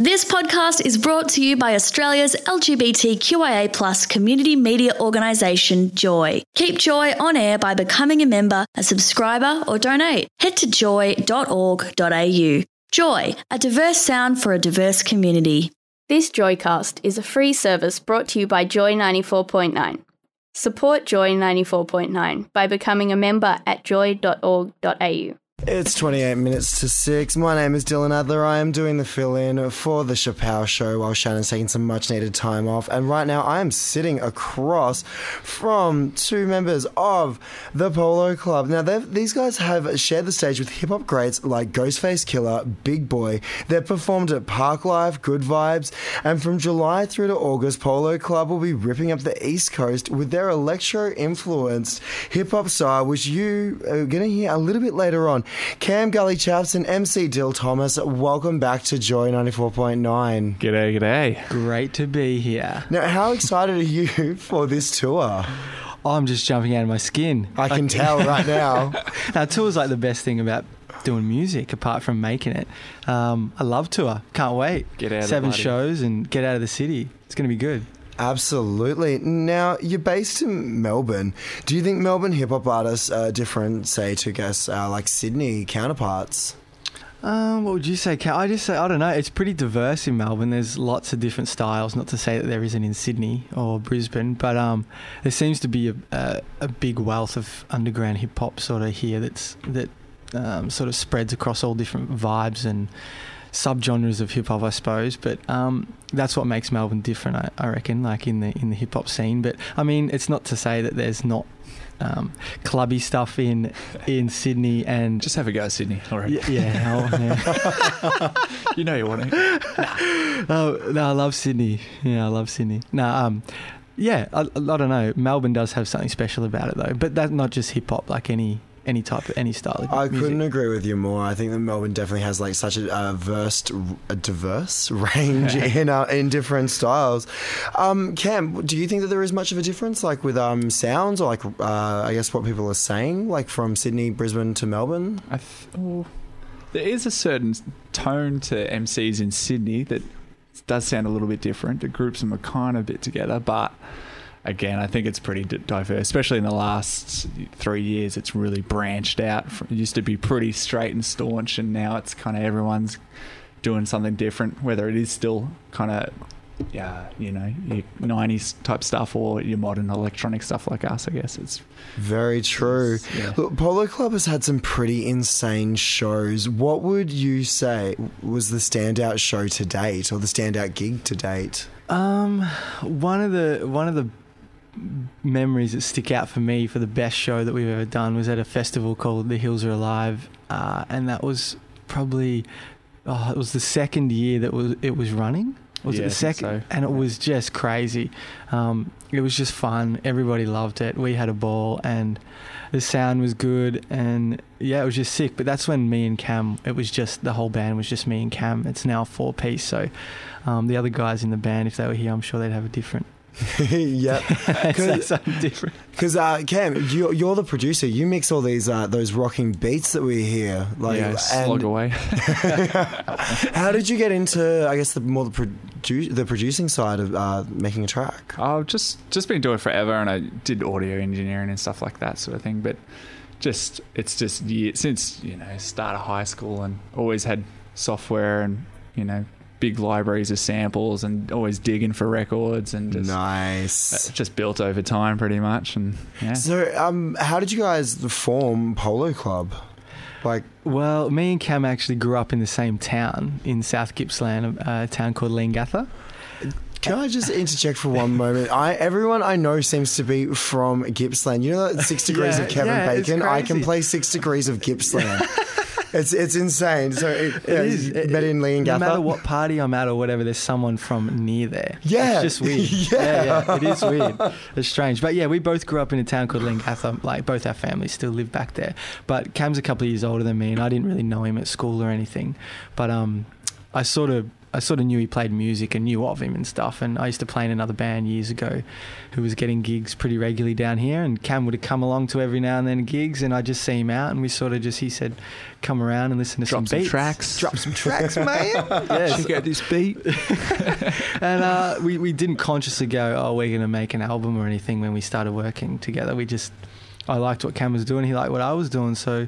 This podcast is brought to you by Australia's LGBTQIA plus community media organisation, Joy. Keep Joy on air by becoming a member, a subscriber, or donate. Head to joy.org.au. Joy, a diverse sound for a diverse community. This Joycast is a free service brought to you by Joy 94.9. Support Joy 94.9 by becoming a member at joy.org.au. It's 28 minutes to 6. My name is Dylan Adler. I am doing the fill in for the Shapow show while Shannon's taking some much needed time off. And right now I am sitting across from two members of the Polo Club. Now, these guys have shared the stage with hip hop greats like Ghostface Killah, Big Boi. They've performed at Parklife, Good Vibes, and from July through to August, Polo Club will be ripping up the East Coast with their electro influenced hip hop style, which you are going to hear a little bit later on. Cam GullyChaps and MC Dyl Thomas, welcome back to Joy 94.9. G'day, g'day. Great to be here. Now, how excited are you for this tour? I'm just jumping out of my skin. I can tell right now. now, tour's like the best thing about doing music apart from making it. Um, I love tour. Can't wait. Get out Seven shows and get out of the city. It's going to be good. Absolutely. Now, you're based in Melbourne. Do you think Melbourne hip hop artists are different, say, to guess uh, like Sydney counterparts? Um, what would you say, I just say I don't know. It's pretty diverse in Melbourne. There's lots of different styles. Not to say that there isn't in Sydney or Brisbane, but um, there seems to be a, a, a big wealth of underground hip hop sort of here. That's that um, sort of spreads across all different vibes and subgenres of hip hop, I suppose. But um, that's what makes Melbourne different, I, I, reckon, like in the in the hip hop scene. But I mean, it's not to say that there's not. Um, clubby stuff in in Sydney and just have a go at Sydney. All right. Yeah, yeah, yeah. you know you want to. Nah. Oh no, I love Sydney. Yeah, I love Sydney. No, um, yeah, I, I don't know. Melbourne does have something special about it though, but that's not just hip hop. Like any any type of any style of I music. couldn't agree with you more. I think that Melbourne definitely has like such a, a versed, a diverse range in uh, in different styles. Um, Cam, do you think that there is much of a difference, like with um, sounds or like uh, I guess what people are saying, like from Sydney, Brisbane to Melbourne? I th- oh, there is a certain tone to MCs in Sydney that does sound a little bit different. It groups them a kind of bit together, but again, I think it's pretty diverse, especially in the last three years. It's really branched out. It used to be pretty straight and staunch, and now it's kind of everyone's doing something different. Whether it is still kind of yeah, you know, your 90s type stuff or your modern electronic stuff like us, I guess. It's very true. Yeah. Look, Polo Club has had some pretty insane shows. What would you say was the standout show to date or the standout gig to date? Um, one of the one of the memories that stick out for me for the best show that we've ever done was at a festival called The Hills Are Alive, uh, and that was probably oh, it was the second year that was it was running. Was yeah, it the second? So. And it was just crazy. Um, it was just fun. Everybody loved it. We had a ball, and the sound was good, and yeah, it was just sick. But that's when me and Cam. It was just the whole band was just me and Cam. It's now four piece, so um, the other guys in the band, if they were here, I'm sure they'd have a different yeah, something different. Because uh, Cam, you're, you're, the producer. You mix all these uh, those rocking beats that we hear. Like, yeah, slog away. how did you get into? I guess the more the, produ- the producing side of uh, making a track. I've just just been doing it forever, and I did audio engineering and stuff like that sort of thing. But just it's just since you know start of high school, and always had software and you know big libraries of samples and always digging for records and just nice just built over time pretty much and yeah. So um how did you guys form Polo Club? Like well, me and Cam actually grew up in the same town in South Gippsland, a town called Leongatha. Can I just interject for one moment? I everyone I know seems to be from Gippsland. You know that Six Degrees yeah, of Kevin yeah, Bacon. I can play Six Degrees of Gippsland. it's it's insane. So it, it yeah, is. It, met in Leongatha. No matter what party I'm at or whatever, there's someone from near there. Yeah, it's just weird. yeah. yeah, yeah, it is weird. It's strange, but yeah, we both grew up in a town called Leongatha. Like both our families still live back there. But Cam's a couple of years older than me, and I didn't really know him at school or anything. But um, I sort of I sort of knew he played music and knew of him and stuff. And I used to play in another band years ago, who was getting gigs pretty regularly down here. And Cam would have come along to every now and then gigs, and I'd just see him out, and we sort of just he said, come around and listen to Drop some, some beats. tracks. drop some tracks, man. yes, Check out this beat. and uh, we we didn't consciously go, oh, we're gonna make an album or anything when we started working together. We just I liked what Cam was doing, he liked what I was doing, so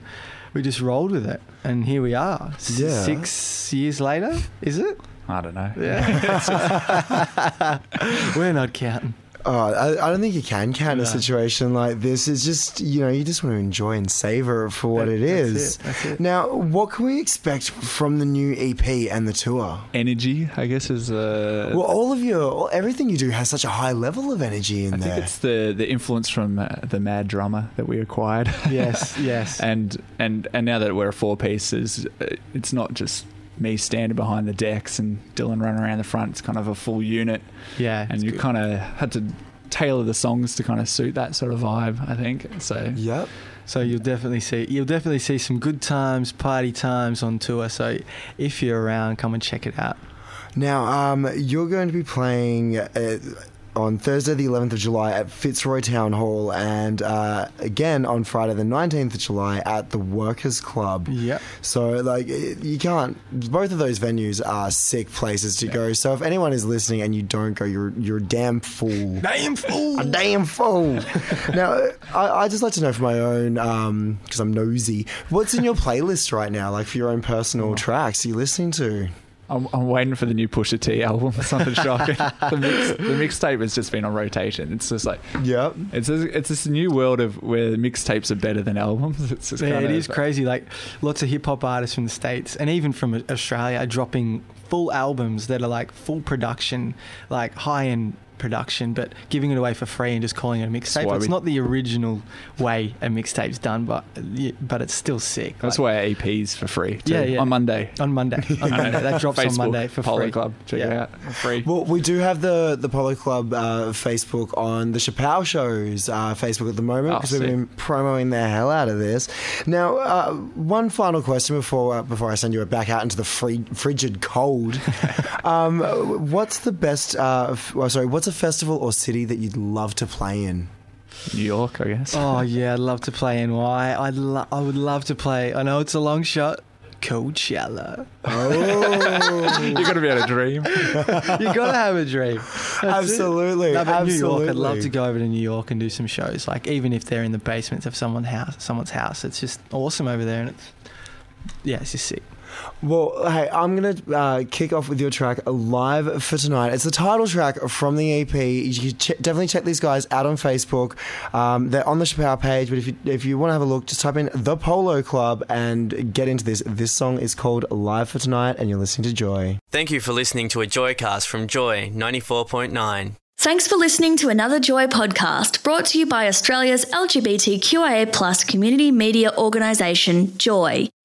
we just rolled with it, and here we are. Yeah. Six years later, is it? I don't know. Yeah. we're not counting. Oh, I, I don't think you can count a situation like this. It's just, you know, you just want to enjoy and savor it for what That- it that's it, that's it. Now, what can we expect from the new EP and the tour? Energy, I guess, is uh, Well, all of your, all, everything you do has such a high level of energy in I there. think it's the the influence from uh, the Mad Drummer that we acquired. Yes, yes. and and and now that we're a four piece, is uh, it's not just me standing behind the decks and Dylan running around the front. It's kind of a full unit, yeah, and you kind of had to tailor the songs to kind of suit that sort of vibe. I think so. Yep. So you'll definitely see you'll definitely see some good times, party times on tour. So if you're around, come and check it out. Now, um, you're going to be playing uh, on Thursday, the 11th of July, at Fitzroy Town Hall, and uh, again on Friday, the 19th of July, at the Workers Club. Yep. So, like, you can't. Both of those venues are sick places to go. So, if anyone is listening and you don't go, you're you're a damn fool. Damn fool. A damn fool. now, I, I just like to know for my own, because I'm nosy. What's in your playlist right now, like for your own personal tracks? Are you listening to? I'm, I'm waiting for the new Pusha T album. Or something shocking. the mix the mixtape has just been on rotation. It's just like Yep. it's a, it's this new world of where mixtapes are better than albums. It's just Yeah, it is crazy. Like lots of hip hop artists from the states and even from Australia are dropping full albums that are like full production, like high end production, but giving it away for free and just calling it a mixtape, it's we- not the original way a mixtape's done, but but it's still sick. That's Like, why EPs for free. too, Yeah, yeah. On Monday. on Monday. On Monday. That drops on Monday for Polo free. Club. Check it out. For free. Well, we do have the the Polo Club uh, Facebook on the Shapow Show's uh, Facebook at the moment Oh, because we've been promoting the hell out of this. Now, uh, one final question before uh, before I send you back out into the free, frigid cold. um, what's the best? Uh, f- well, sorry, what's a festival or city that you'd love to play in? New York, I guess. Oh yeah, I'd love to play NY. I'd lo- I would love to play. I know it's a long shot. Coachella. Oh, You're gonna be able to dream. You gotta have a dream. That's it. absolutely, No, but New. York, I'd love to go over to New York and do some shows. Like even if they're in the basements of someone's house, someone's house, it's just awesome over there, and it's yeah, it's just sick. Well, hey, I'm going to uh, kick off with your track Live for Tonight. It's the title track from the EP. You can ch- definitely check these guys out on Facebook. Um, they're on the Shapow page, but if you, if you want to have a look, just type in The Polo Club and get into this. This song is called Live for Tonight, and you're listening to Joy. Thank you for listening to a Joycast from Joy 94.9. Thanks for listening to another Joy podcast brought to you by Australia's LGBTQIA plus community media organisation, Joy.